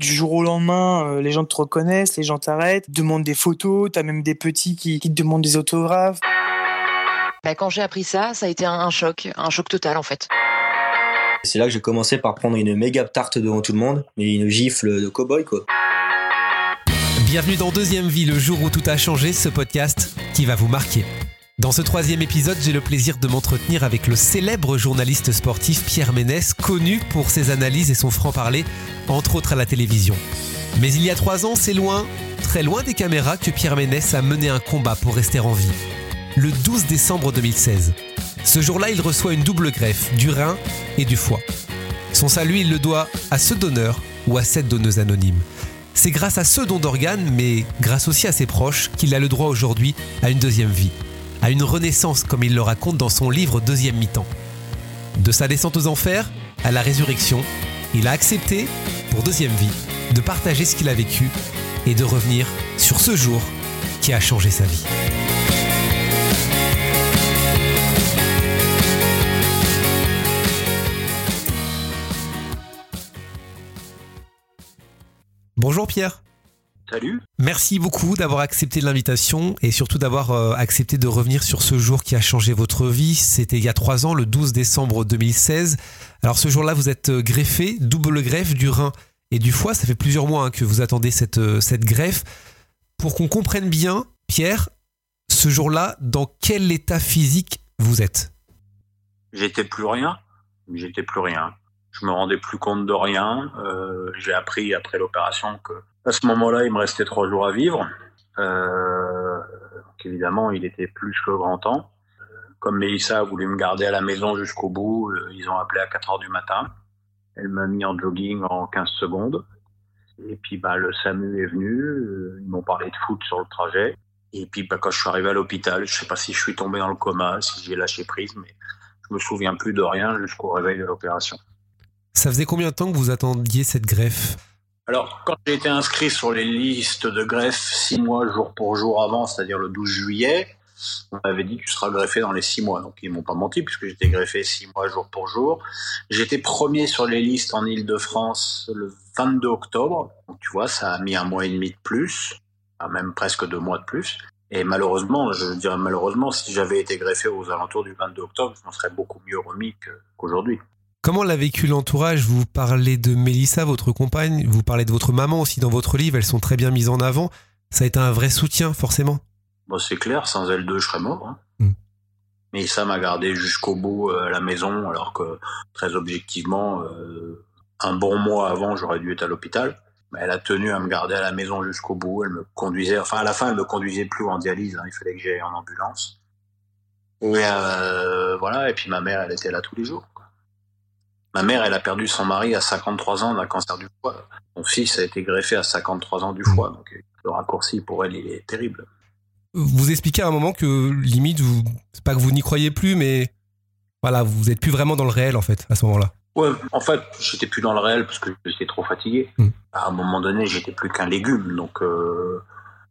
Du jour au lendemain, euh, les gens te reconnaissent, les gens t'arrêtent, demandent des photos, t'as même des petits qui, te demandent des autographes. Bah, quand j'ai appris ça, ça a été un, choc, un choc total en fait. C'est là que j'ai commencé par prendre une méga tarte devant tout le monde, mais une gifle de cow-boy quoi. Bienvenue dans Deuxième Vie, le jour où tout a changé, ce podcast qui va vous marquer. Dans ce troisième épisode, j'ai le plaisir de m'entretenir avec le célèbre journaliste sportif Pierre Ménès, connu pour ses analyses et son franc-parler, entre autres à la télévision. Mais il y a trois ans, c'est loin, très loin des caméras, que Pierre Ménès a mené un combat pour rester en vie. Le 12 décembre 2016. Ce jour-là, il reçoit une double greffe, du rein et du foie. Son salut, il le doit à ce donneur ou à cette donneuse anonyme. C'est grâce à ce don d'organes, mais grâce aussi à ses proches, qu'il a le droit aujourd'hui à une deuxième vie à une renaissance comme il le raconte dans son livre Deuxième mi-temps. De sa descente aux enfers à la résurrection, il a accepté, pour deuxième vie, de partager ce qu'il a vécu et de revenir sur ce jour qui a changé sa vie. Bonjour Pierre. Salut. Merci beaucoup d'avoir accepté l'invitation et surtout d'avoir euh, accepté de revenir sur ce jour qui a changé votre vie. C'était il y a trois ans, le 12 décembre 2016. Alors ce jour-là, vous êtes euh, greffé, double greffe du rein et du foie. Ça fait plusieurs mois hein, que vous attendez cette, euh, cette greffe. Pour qu'on comprenne bien, Pierre, ce jour-là, dans quel état physique vous êtes? J'étais plus rien. J'étais plus rien. Je me rendais plus compte de rien. J'ai appris après l'opération que à ce moment-là, il me restait trois jours à vivre. Euh, évidemment, il était plus que grand temps. Comme Mélissa a voulu me garder à la maison jusqu'au bout, euh, ils ont appelé à 4 heures du matin. Elle m'a mis en jogging en 15 secondes. Et puis bah, le SAMU est venu, euh, ils m'ont parlé de foot sur le trajet. Et puis bah, quand je suis arrivé à l'hôpital, je sais pas si je suis tombé dans le coma, si j'ai lâché prise, mais je me souviens plus de rien jusqu'au réveil de l'opération. Ça faisait combien de temps que vous attendiez cette greffe? Alors, quand j'ai été inscrit sur les listes de greffe six mois jour pour jour avant, c'est-à-dire le 12 juillet, on m'avait dit tu seras greffé dans les six mois. Donc, ils m'ont pas menti puisque j'étais greffé six mois jour pour jour. J'étais premier sur les listes en Ile-de-France le 22 octobre. Donc, tu vois, ça a mis un mois et demi de plus, même presque deux mois de plus. Et malheureusement, je dirais malheureusement, si j'avais été greffé aux alentours du 22 octobre, je m'en serais beaucoup mieux remis qu'aujourd'hui. Comment l'a vécu l'entourage? Vous parlez de Mélissa, votre compagne, vous parlez de votre maman aussi dans votre livre, elles sont très bien mises en avant. Ça a été un vrai soutien, forcément? Bon, C'est clair, sans elles deux, je serais mort. Hein. Hmm. Mélissa m'a gardé jusqu'au bout euh, à la maison, alors que, très objectivement, euh, un bon mois avant, j'aurais dû être à l'hôpital. Mais elle a tenu à me garder à la maison jusqu'au bout. Elle me conduisait, enfin, à la fin, elle me conduisait plus en dialyse. Hein. il fallait que j'aille en ambulance. Et euh, voilà, et puis ma mère, elle était là tous les jours. Ma mère, elle a perdu son mari à 53 ans d'un cancer du foie. Mon fils a été greffé à 53 ans du foie. Donc le raccourci pour elle, il est terrible. Vous expliquez à un moment que limite, vous, c'est pas que vous n'y croyez plus, mais voilà, vous êtes plus vraiment dans le réel en fait à ce moment-là. Ouais, en fait, j'étais plus dans le réel parce que j'étais trop fatigué. Hmm. À un moment donné, j'étais plus qu'un légume, donc euh,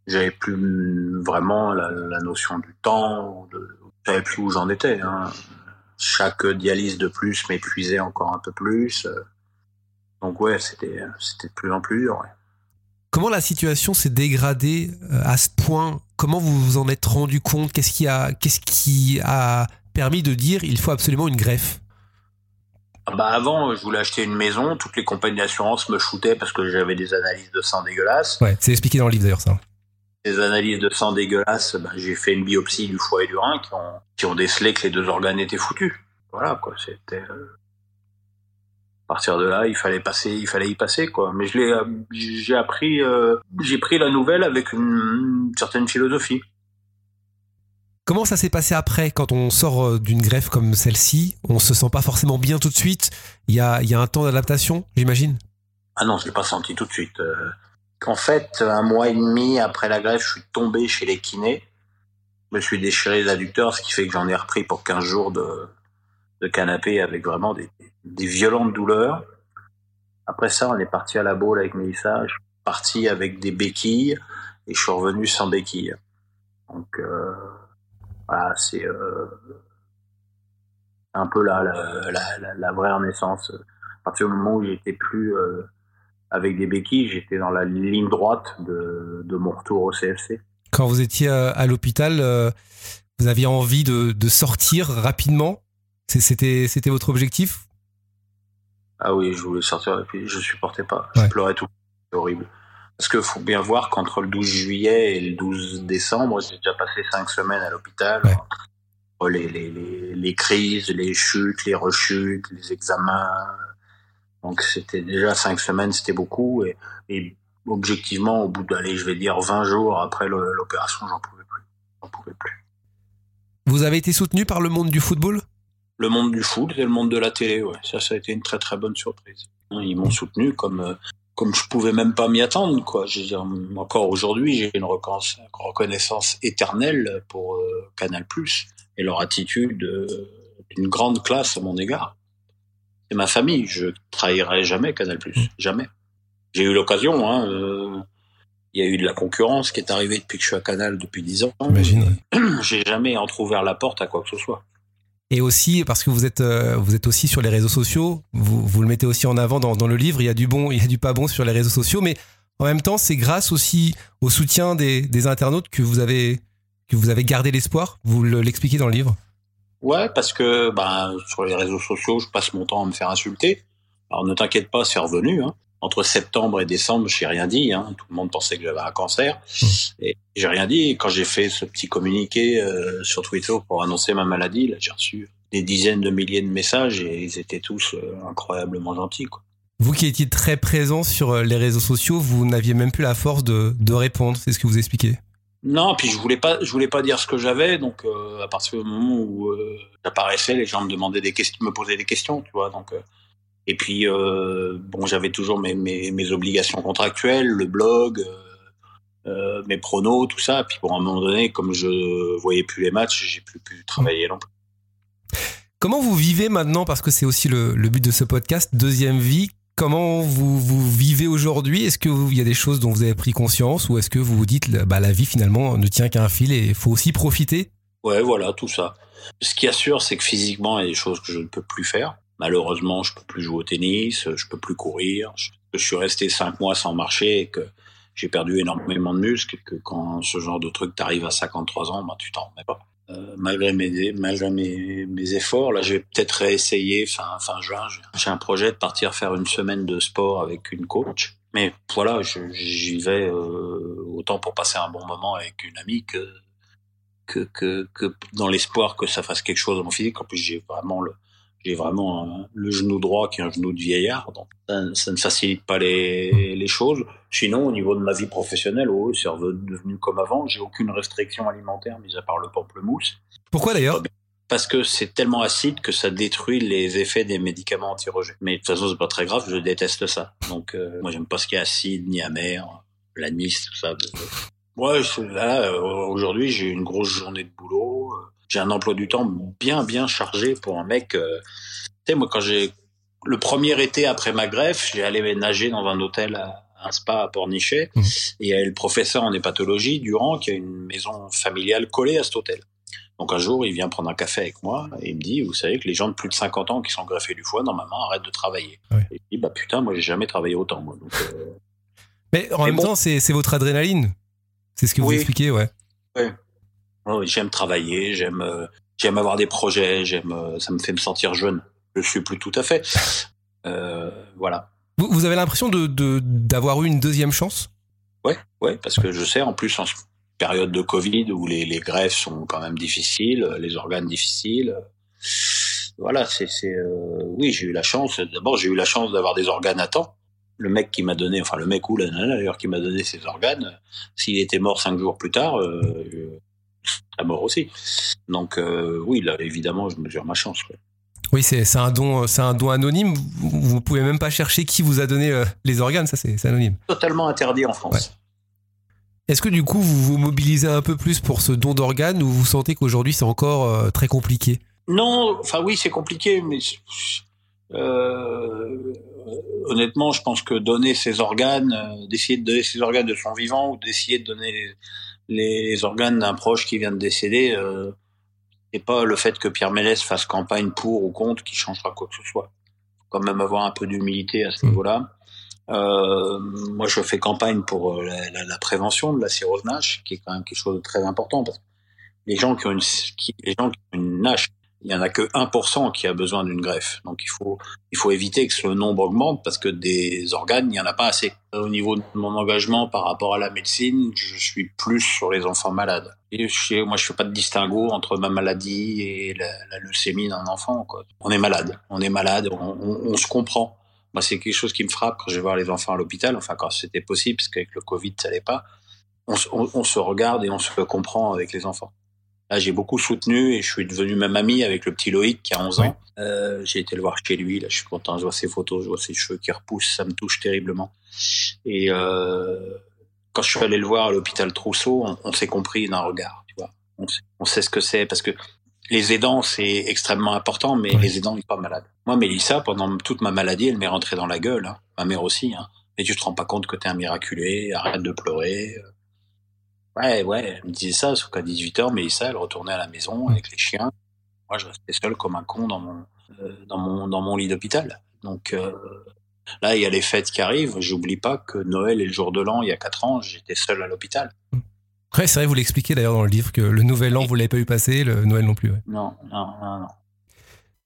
j'avais plus vraiment la, notion du temps, de, j'avais plus où j'en étais. Hein chaque dialyse de plus m'épuisait encore un peu plus. Donc ouais, c'était c'était de plus en plus dur. Comment la situation s'est dégradée euh, à ce point? Comment vous vous en êtes rendu compte? Qu'est-ce qui a qu'est-ce qui a permis de dire il faut absolument une greffe? Ah bah avant, je voulais acheter une maison. Toutes les compagnies d'assurance me shootaient parce que j'avais des analyses de sang dégueulasses. Ouais, c'est expliqué dans le livre d'ailleurs ça des analyses de sang dégueulasses, ben, j'ai fait une biopsie du foie et du rein qui ont, qui ont décelé que les deux organes étaient foutus. Voilà, quoi, c'était... Euh, à partir de là, il fallait passer, il fallait y passer, quoi. Mais je l'ai, euh, j'ai appris, euh, j'ai pris la nouvelle avec une, certaine philosophie. Comment ça s'est passé après, quand on sort d'une greffe comme celle-ci On se sent pas forcément bien tout de suite? Il y a, y a un temps d'adaptation, j'imagine? Ah non, je l'ai pas senti tout de suite. En fait, un mois et demi après la greffe, je suis tombé chez les kinés. Je me suis déchiré les adducteurs, ce qui fait que j'en ai repris pour 15 jours de, canapé avec vraiment des, violentes douleurs. Après ça, on est parti à la boule avec Mélissa. Je suis parti avec des béquilles et je suis revenu sans béquilles. Donc, euh, voilà, c'est euh, un peu la, la, vraie renaissance. À partir du moment où j'étais plus... Euh, avec des béquilles, j'étais dans la ligne droite de, de mon retour au CFC. Quand vous étiez à l'hôpital, vous aviez envie de, de sortir rapidement? C'était votre objectif? Ah oui, je voulais sortir et puis je supportais pas. Je pleurais tout. C'est horrible. Parce qu'il faut bien voir qu'entre le 12 juillet et le 12 décembre, j'ai déjà passé cinq semaines à l'hôpital. Les, les, les, les, crises, les chutes, les rechutes, les examens. Donc c'était déjà cinq semaines, c'était beaucoup. Et, et, objectivement, au bout d'aller, je vais dire 20 jours après l'opération, j'en pouvais plus. J'en pouvais plus. Vous avez été soutenu par le monde du football? Le monde du foot et le monde de la télé, ouais. Ça, ça a été une très très bonne surprise. Ils m'ont soutenu comme euh, comme je pouvais même pas m'y attendre, quoi. Je veux dire, encore aujourd'hui, j'ai une reconnaissance éternelle pour euh, Canal+ et leur attitude euh, d'une grande classe à mon égard. C'est ma famille. Je trahirai jamais Canal+, jamais. J'ai eu l'occasion, hein, il y a eu de la concurrence qui est arrivée depuis que je suis à Canal depuis 10 ans. Imagine. J'ai jamais entrouvert la porte à quoi que ce soit. Et aussi parce que vous êtes euh, vous êtes aussi sur les réseaux sociaux, vous, vous le mettez aussi en avant dans, dans, le livre. Il y a du bon, il y a du pas bon sur les réseaux sociaux, mais en même temps, c'est grâce aussi au soutien des, des, internautes que vous avez que vous avez gardé l'espoir. Vous l'expliquez dans le livre? Ouais, parce que ben, sur les réseaux sociaux, je passe mon temps à me faire insulter. Alors ne t'inquiète pas, c'est revenu. Hein entre septembre et décembre, j'ai rien dit. Hein. Tout le monde pensait que j'avais un cancer. Mmh. Et j'ai rien dit. quand j'ai fait ce petit communiqué euh, sur Twitter pour annoncer ma maladie, là, j'ai reçu des dizaines de milliers de messages et ils étaient tous euh, incroyablement gentils. Quoi. Vous qui étiez très présent sur euh, les réseaux sociaux, vous n'aviez même plus la force de, de répondre. C'est ce que vous expliquez. Non, puis je voulais pas, je voulais pas dire ce que j'avais, donc à partir du moment où j'apparaissais, les gens me demandaient des questions, me posaient des questions, tu vois, donc et puis, euh, bon, j'avais toujours mes, mes, obligations contractuelles, le blog, euh, euh, mes pronos, tout ça. Puis, pour un moment donné, comme je voyais plus les matchs, j'ai plus pu travailler non plus. Comment vous vivez maintenant Parce que c'est aussi le, but de ce podcast, deuxième vie. Comment vous, vous vivez aujourd'hui? Est-ce qu'il y a des choses dont vous avez pris conscience ou est-ce que vous vous dites bah, la vie finalement ne tient qu'à un fil et il faut aussi profiter? Ouais, voilà, tout ça. Ce qui assure, c'est que physiquement, il y a des choses que je ne peux plus faire. Malheureusement, je peux plus jouer au tennis, je peux plus courir. Je, suis resté cinq mois sans marcher et que j'ai perdu énormément de muscles. Et que quand ce genre de truc t'arrive à 53 ans, bah, tu t'en remets pas. Euh, malgré mes efforts, là, je vais peut-être réessayer fin fin juin. J'ai un projet de partir faire une semaine de sport avec une coach. Mais voilà, j'y vais euh, autant pour passer un bon moment avec une amie que que, que, que dans l'espoir que ça fasse quelque chose dans mon physique. En plus, j'ai vraiment le, j'ai vraiment le genou droit qui est un genou de vieillard, donc ça, ne facilite pas les, les, choses. Sinon, au niveau de ma vie professionnelle, oh, c'est devenu comme avant. J'ai aucune restriction alimentaire, mis à part le pamplemousse. Pourquoi d'ailleurs? Parce que c'est tellement acide que ça détruit les effets des médicaments anti-rejet. Mais de toute façon, c'est pas très grave, je déteste ça. Donc, euh, moi, j'aime pas ce qui est acide ni amer, l'anis, tout ça. Ouais, là, euh, aujourd'hui, j'ai une grosse journée de boulot j'ai un emploi du temps bien bien chargé pour un mec. Euh, tu sais, moi quand j'ai le premier été après ma greffe, j'ai allé nager dans un hôtel à un spa à Pornichet mmh. et il y avait le professeur en hépatologie Durand qui a une maison familiale collée à cet hôtel. Donc un jour, il vient prendre un café avec moi et il me dit, vous savez que les gens de plus de 50 ans qui sont greffés du foie, normalement, arrêtent de travailler. Et il dit, bah putain, moi j'ai jamais travaillé autant. Moi. Donc, euh... Mais en même temps, c'est votre adrénaline. C'est ce que vous expliquez, ouais. Ouais. Oh, j'aime travailler, j'aime euh, j'aime avoir des projets, j'aime euh, ça me fait me sentir jeune. Je suis plus tout à fait. Euh, voilà. Vous, vous avez l'impression de d'avoir eu une deuxième chance? Ouais, ouais, parce que je sais en plus en période de Covid où les, les greffes sont quand même difficiles, les organes difficiles. Voilà, c'est c'est euh, oui, j'ai eu la chance. D'abord, j'ai eu la chance d'avoir des organes à temps. Le mec qui m'a donné, enfin le mec ou la nana d'ailleurs qui m'a donné ces organes, s'il était mort cinq jours plus tard, euh, à mort aussi. Donc euh, oui, là évidemment, je mesure ma chance. Oui, c'est un don, c'est un don anonyme. Vous, ne pouvez même pas chercher qui vous a donné euh, les organes, ça c'est anonyme. Totalement interdit en France. Est-ce que du coup vous vous mobilisez un peu plus pour ce don d'organes ou vous sentez qu'aujourd'hui c'est encore euh, très compliqué? Non, enfin oui c'est compliqué, mais honnêtement je pense que donner ses organes, d'essayer de donner ses organes de son vivant ou d'essayer de donner les organes d'un proche qui vient de décéder, euh, et pas le fait que Pierre Mélès fasse campagne pour ou contre qui changera quoi que ce soit. Faut quand même avoir un peu d'humilité à ce mmh. niveau-là. Euh, moi, je fais campagne pour euh, la, la, la, prévention de la cirrhose Nash, qui est quand même quelque chose de très important parce que les gens qui ont une, qui, les gens qui ont une Nash, il y en a que 1% qui a besoin d'une greffe. Donc il faut, il faut éviter que ce nombre augmente parce que des organes, il n'y en a pas assez. Au niveau de mon engagement par rapport à la médecine, je suis plus sur les enfants malades. Moi, je fais pas de distinguo entre ma maladie et la, leucémie d'un enfant. On est malade, on est malade, on, se comprend. Moi, c'est quelque chose qui me frappe quand je vais voir les enfants à l'hôpital, enfin quand c'était possible, parce qu'avec le Covid, ça n'allait pas. On, se regarde et on se comprend avec les enfants. Là, j'ai beaucoup soutenu et je suis devenu même ami avec le petit Loïc qui a 11 ans. Euh, j'ai été le voir chez lui, là, je suis content, je vois ses photos, je vois ses cheveux qui repoussent, ça me touche terriblement. Et euh, quand je suis allé le voir à l'hôpital Trousseau, on, on s'est compris d'un regard, tu vois. On sait, on sait ce que c'est parce que les aidants, c'est extrêmement important, mais les aidants, ils sont pas malades. Moi, Mélissa, pendant toute ma maladie, elle m'est rentrée dans la gueule. Hein. Ma mère aussi. Hein. Et tu te rends pas compte que t'es un miraculé, arrête de pleurer. Ouais, ouais, elle me disait ça, sauf qu'à 18 h Mélissa, elle retournait à la maison avec les chiens. Moi, je restais seul comme un con dans mon, euh, dans mon, dans mon lit d'hôpital. Donc, euh, là, il y a les fêtes qui arrivent. J'oublie pas que Noël et le jour de l'an, il y a 4 ans, j'étais seul à l'hôpital. Ouais, c'est vrai, vous l'expliquez d'ailleurs dans le livre que le nouvel an, vous l'avez pas eu passer, le Noël non plus. Ouais. Non, non, non, non.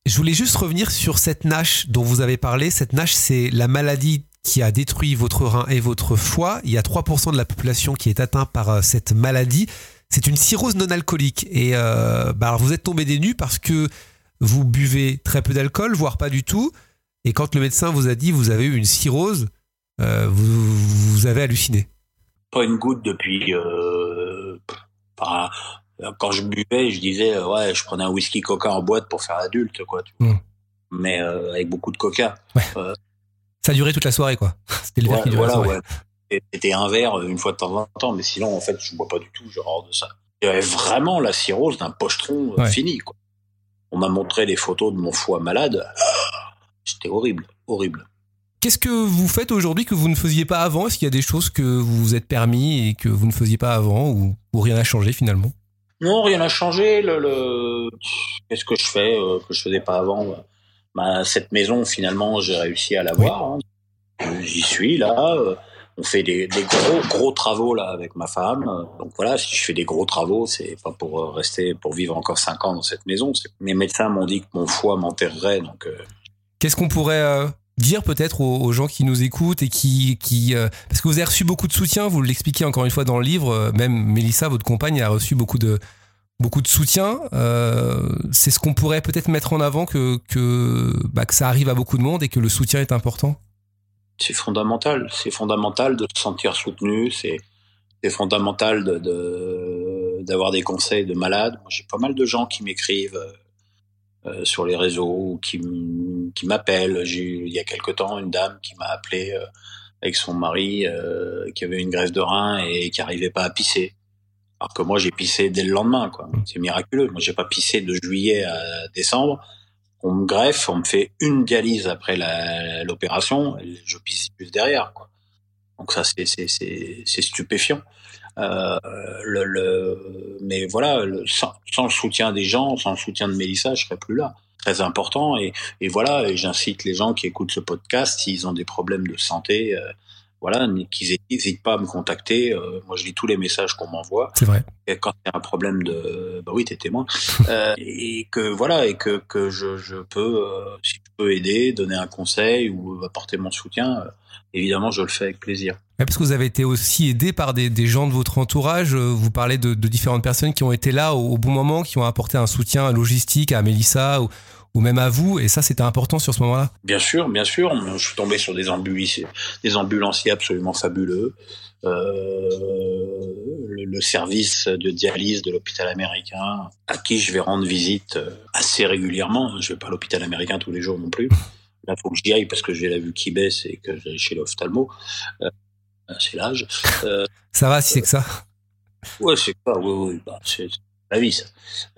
Je voulais juste revenir sur cette NASH dont vous avez parlé. Cette NASH, c'est la maladie qui a détruit votre rein et votre foie. Il y a 3% de la population qui est atteinte par cette maladie. C'est une cirrhose non alcoolique. Et euh, bah alors vous êtes tombé des nues parce que vous buvez très peu d'alcool, voire pas du tout. Et quand le médecin vous a dit vous avez eu une cirrhose, euh, vous, vous avez halluciné. Pas une goutte depuis. Euh, quand je buvais, je disais ouais, je prenais un whisky coca en boîte pour faire adulte, quoi. Tu vois. Mmh. Mais euh, avec beaucoup de coca. Ouais. Ça a duré toute la soirée, quoi. C'était le verre ouais, qui durait voilà, la soirée. Ouais. C'était un verre une fois de temps en temps, mais sinon, en fait, je bois pas du tout, j'ai horreur de ça. Il y avait vraiment la cirrhose d'un pochetron ouais. fini, quoi. On m'a montré des photos de mon foie malade. C'était horrible, horrible. Qu'est-ce que vous faites aujourd'hui que vous ne faisiez pas avant? Est-ce qu'il y a des choses que vous vous êtes permis et que vous ne faisiez pas avant ou, ou rien n'a changé finalement? Non, rien n'a changé. Le, le... Qu'est-ce que je fais euh, que je faisais pas avant bah, Cette maison, finalement, j'ai réussi à l'avoir. Hein. J'y suis là. On fait des, des, gros gros travaux là avec ma femme. Donc voilà, si je fais des gros travaux, c'est pas pour rester, pour vivre encore cinq ans dans cette maison. Mes médecins m'ont dit que mon foie m'enterrerait. Donc euh... qu'est-ce qu'on pourrait euh dire peut-être aux, aux, gens qui nous écoutent et qui, qui euh, parce que vous avez reçu beaucoup de soutien, vous l'expliquez encore une fois dans le livre, euh, même Mélissa, votre compagne, a reçu beaucoup de beaucoup de soutien. Euh, c'est ce qu'on pourrait peut-être mettre en avant bah, que ça arrive à beaucoup de monde et que le soutien est important. C'est fondamental, c'est fondamental de se sentir soutenu, c'est fondamental d'avoir des conseils de malades. J'ai pas mal de gens qui m'écrivent euh, sur les réseaux qui, qui m'appellent. J'ai eu il y a quelque temps une dame qui m'a appelé euh, avec son mari qui avait une greffe de rein et qui n'arrivait pas à pisser. Alors que moi j'ai pissé dès le lendemain, quoi. C'est miraculeux. Moi j'ai pas pissé de juillet à décembre. On me greffe, on me fait une dialyse après l'opération, je pisse juste derrière, quoi. Donc ça c'est stupéfiant. Euh, le, le, mais voilà, le, sans, sans, le soutien des gens, sans le soutien de Mélissa, je serais plus là. Très important. Et, et voilà, j'incite les gens qui écoutent ce podcast, s'ils ont des problèmes de santé, euh, voilà, qu'ils n'hésitent pas à me contacter. Euh, moi, je lis tous les messages qu'on m'envoie. C'est vrai. Et quand il y a un problème de, bah oui, t'es témoin. euh, et que voilà, et que que je, je peux, euh, si je peux aider, donner un conseil ou apporter mon soutien, évidemment, je le fais avec plaisir. Parce que vous avez été aussi aidé par des, des, gens de votre entourage. Vous parlez de, de, différentes personnes qui ont été là au, au, bon moment, qui ont apporté un soutien logistique à Mélissa ou, ou même à vous. Et ça, c'était important sur ce moment-là. Bien sûr, bien sûr. Je suis tombé sur des ambulanciers, des ambulanciers absolument fabuleux. Euh, le, le, service de dialyse de l'hôpital américain, à qui je vais rendre visite assez régulièrement. Je vais pas à l'hôpital américain tous les jours non plus. Là, faut que j'y aille parce que j'ai la vue qui baisse et que j'aille chez l'ophtalmo. Euh, c'est l'âge. Euh, ça va si c'est que ça? Ouais, c'est ça, oui, oui, bah, c'est la vie, ça.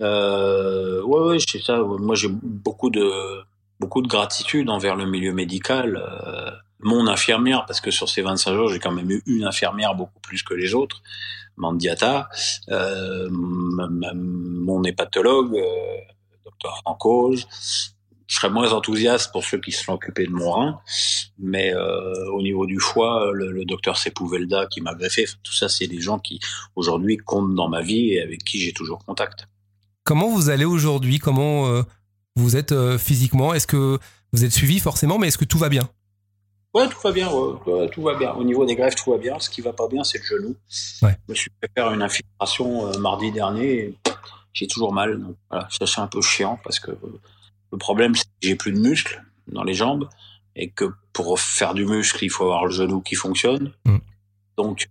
Euh, ouais, ouais, c'est ça. Moi, j'ai beaucoup de, beaucoup de gratitude envers le milieu médical. Euh, mon infirmière, parce que sur ces 25 jours, j'ai quand même eu une infirmière beaucoup plus que les autres, Mandiata, euh, mon hépatologue, docteur Francose, je serais moins enthousiaste pour ceux qui se sont occupés de mon rein, mais euh, au niveau du foie, le, le docteur Sepouvelda qui m'a greffé, tout ça, c'est des gens qui aujourd'hui comptent dans ma vie et avec qui j'ai toujours contact. Comment vous allez aujourd'hui? Comment euh, vous êtes euh, physiquement? Est-ce que vous êtes suivi forcément, mais est-ce que tout va bien? Ouais, tout va bien. Ouais, tout va bien. Au niveau des greffes, tout va bien. Ce qui va pas bien, c'est le genou. Ouais. Je me suis fait faire une infiltration mardi dernier. et J'ai toujours mal. Donc, voilà, ça c'est un peu chiant parce que le problème, c'est que j'ai plus de muscles dans les jambes et que pour faire du muscle, il faut avoir le genou qui fonctionne. Mm. Donc,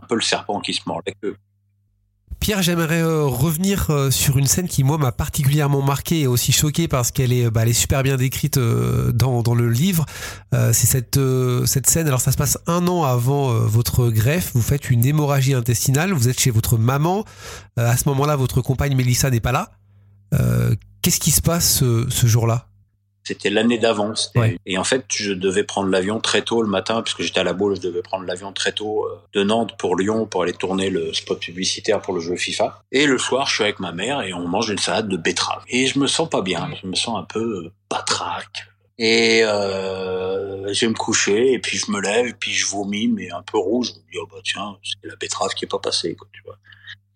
un peu le serpent qui se mord la queue. Pierre, j'aimerais euh, revenir euh, sur une scène qui, moi, m'a particulièrement marqué et aussi choqué parce qu'elle est, bah, elle est super bien décrite euh, dans, dans le livre. C'est cette, cette scène, alors ça se passe un an avant votre greffe, vous faites une hémorragie intestinale, vous êtes chez votre maman, à ce moment-là, votre compagne Mélissa n'est pas là. Euh, Qu'est-ce qui se passe ce, ce jour-là? C'était l'année d'avant. Ouais. Et en fait, je devais prendre l'avion très tôt le matin, puisque j'étais à la boule, je devais prendre l'avion très tôt euh, de Nantes pour Lyon pour aller tourner le spot publicitaire pour le jeu FIFA. Et le soir, je suis avec ma mère et on mange une salade de betterave. Et je me sens pas bien, je me sens un peu euh, patraque. Et euh, je vais me coucher et puis je me lève et puis je vomis, mais un peu rouge. Je me dis, oh bah tiens, c'est la betterave qui est pas passée, quoi, tu vois.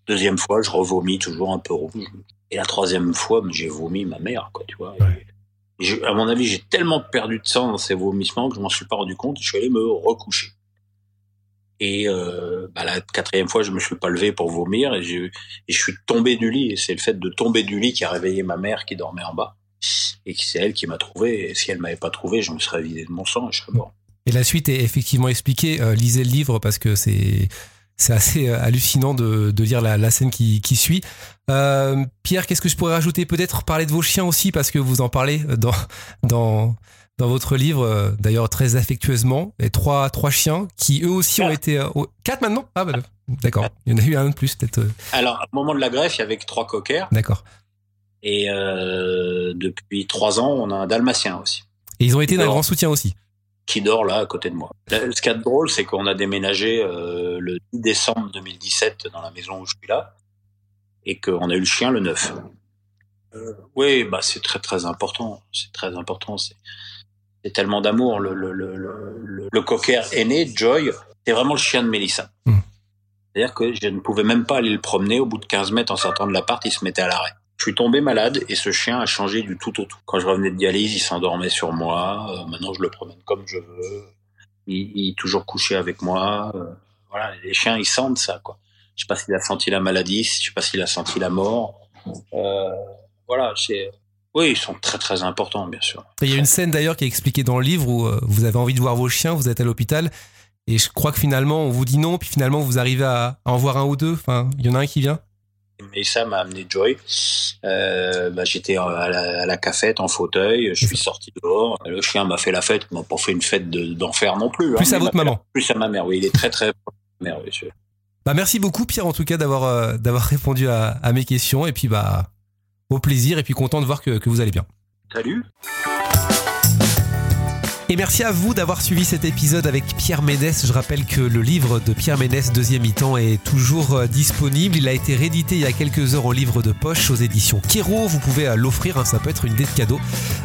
Deuxième fois, je revomis toujours un peu rouge. Et la troisième fois, j'ai vomi ma mère, quoi, tu vois. Ouais. Et je- à mon avis, j'ai tellement perdu de sang dans ces vomissements que je m'en suis pas rendu compte. Je suis allé me recoucher. Et euh, bah, la quatrième fois, je me suis pas levé pour vomir et, je suis tombé du lit. Et c'est le fait de tomber du lit qui a réveillé ma mère qui dormait en bas. Et c'est elle qui m'a trouvé. Et si elle m'avait pas trouvé, je me serais vidé de mon sang et je serais mort. Et la suite est effectivement expliquée. Euh, lisez le livre parce que c'est c'est assez euh, hallucinant de, de lire la, la scène qui, qui suit. Euh, Pierre, qu'est-ce que je pourrais rajouter? Peut-être parler de vos chiens aussi parce que vous en parlez dans dans dans votre livre, euh, d'ailleurs très affectueusement. Et trois trois chiens qui eux aussi ont été quatre maintenant? Ah bah d'accord. Il y en a eu un de plus peut-être. Alors, au moment de la greffe, il y avait que trois coquers. d'accord. Et euh, depuis trois ans, on a un dalmatien aussi. Et ils ont été d'un grand soutien aussi. Qui dort là à côté de moi. Ce qui est drôle, c'est qu'on a déménagé euh, le 10 décembre 2017 dans la maison où je suis là et qu'on a eu le chien le 9. Euh, oui, bah c'est très très important. C'est très important. C'est tellement d'amour. Le, le, le, le, le- le cocker aîné, Joy, c'est vraiment le chien de Mélissa. Mm. C'est-à-dire que je ne pouvais même pas aller le promener. Au bout de 15 mètres en sortant de l'appart, il se mettait à l'arrêt. Je suis tombé malade et ce chien a changé du tout au tout. Quand je revenais de dialyse, il s'endormait sur moi. Euh, maintenant, je le promène comme je veux. Il, est toujours couché avec moi. Euh, voilà, les chiens, ils sentent ça, quoi. Je sais pas s'il a senti la maladie, je sais pas s'il a senti la mort. Euh, voilà, c'est. Oui, ils sont très très importants, bien sûr. Il y a une scène d'ailleurs qui est expliquée dans le livre où vous avez envie de voir vos chiens, vous êtes à l'hôpital. Et je crois que finalement, on vous dit non, puis finalement, vous arrivez à en voir un ou deux. Enfin, il y en a un qui vient? Mélissa m'a amené Joy. Euh, bah, j'étais à la, à la cafette en fauteuil. Je suis sorti dehors. Le chien m'a fait la fête. M'a pas fait une fête de- d'enfer non plus. hein, Plus mais à votre maman. Plus à ma mère. Oui, il est très très. mère, oui, je- Bah, merci beaucoup, Pierre, en tout cas, d'avoir euh, d'avoir répondu à, à mes questions. Et puis, bah, au plaisir. Et puis, content de voir que, que vous allez bien. Salut. Et merci à vous d'avoir suivi cet épisode avec Pierre Ménès. Je rappelle que le livre de Pierre Ménès, deuxième mi-temps, est toujours euh, disponible. Il a été réédité il y a quelques heures en livre de poche aux éditions Kero. Vous pouvez euh, l'offrir, hein, ça peut être une idée de cadeau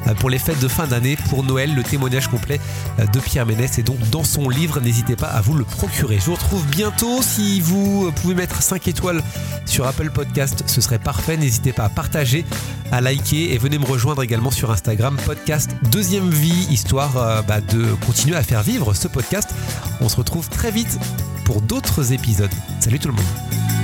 euh, pour les fêtes de fin d'année, pour Noël. Le témoignage complet de Pierre Ménès est donc dans son livre. N'hésitez pas à vous le procurer. Je vous retrouve bientôt. Si vous pouvez mettre 5 étoiles sur Apple Podcast, ce serait parfait. N'hésitez pas à partager, à liker et venez me rejoindre également sur Instagram, podcast Deuxième Vie, histoire euh, bah, de continuer à faire vivre ce podcast. On se retrouve très vite pour d'autres épisodes. Salut tout le monde.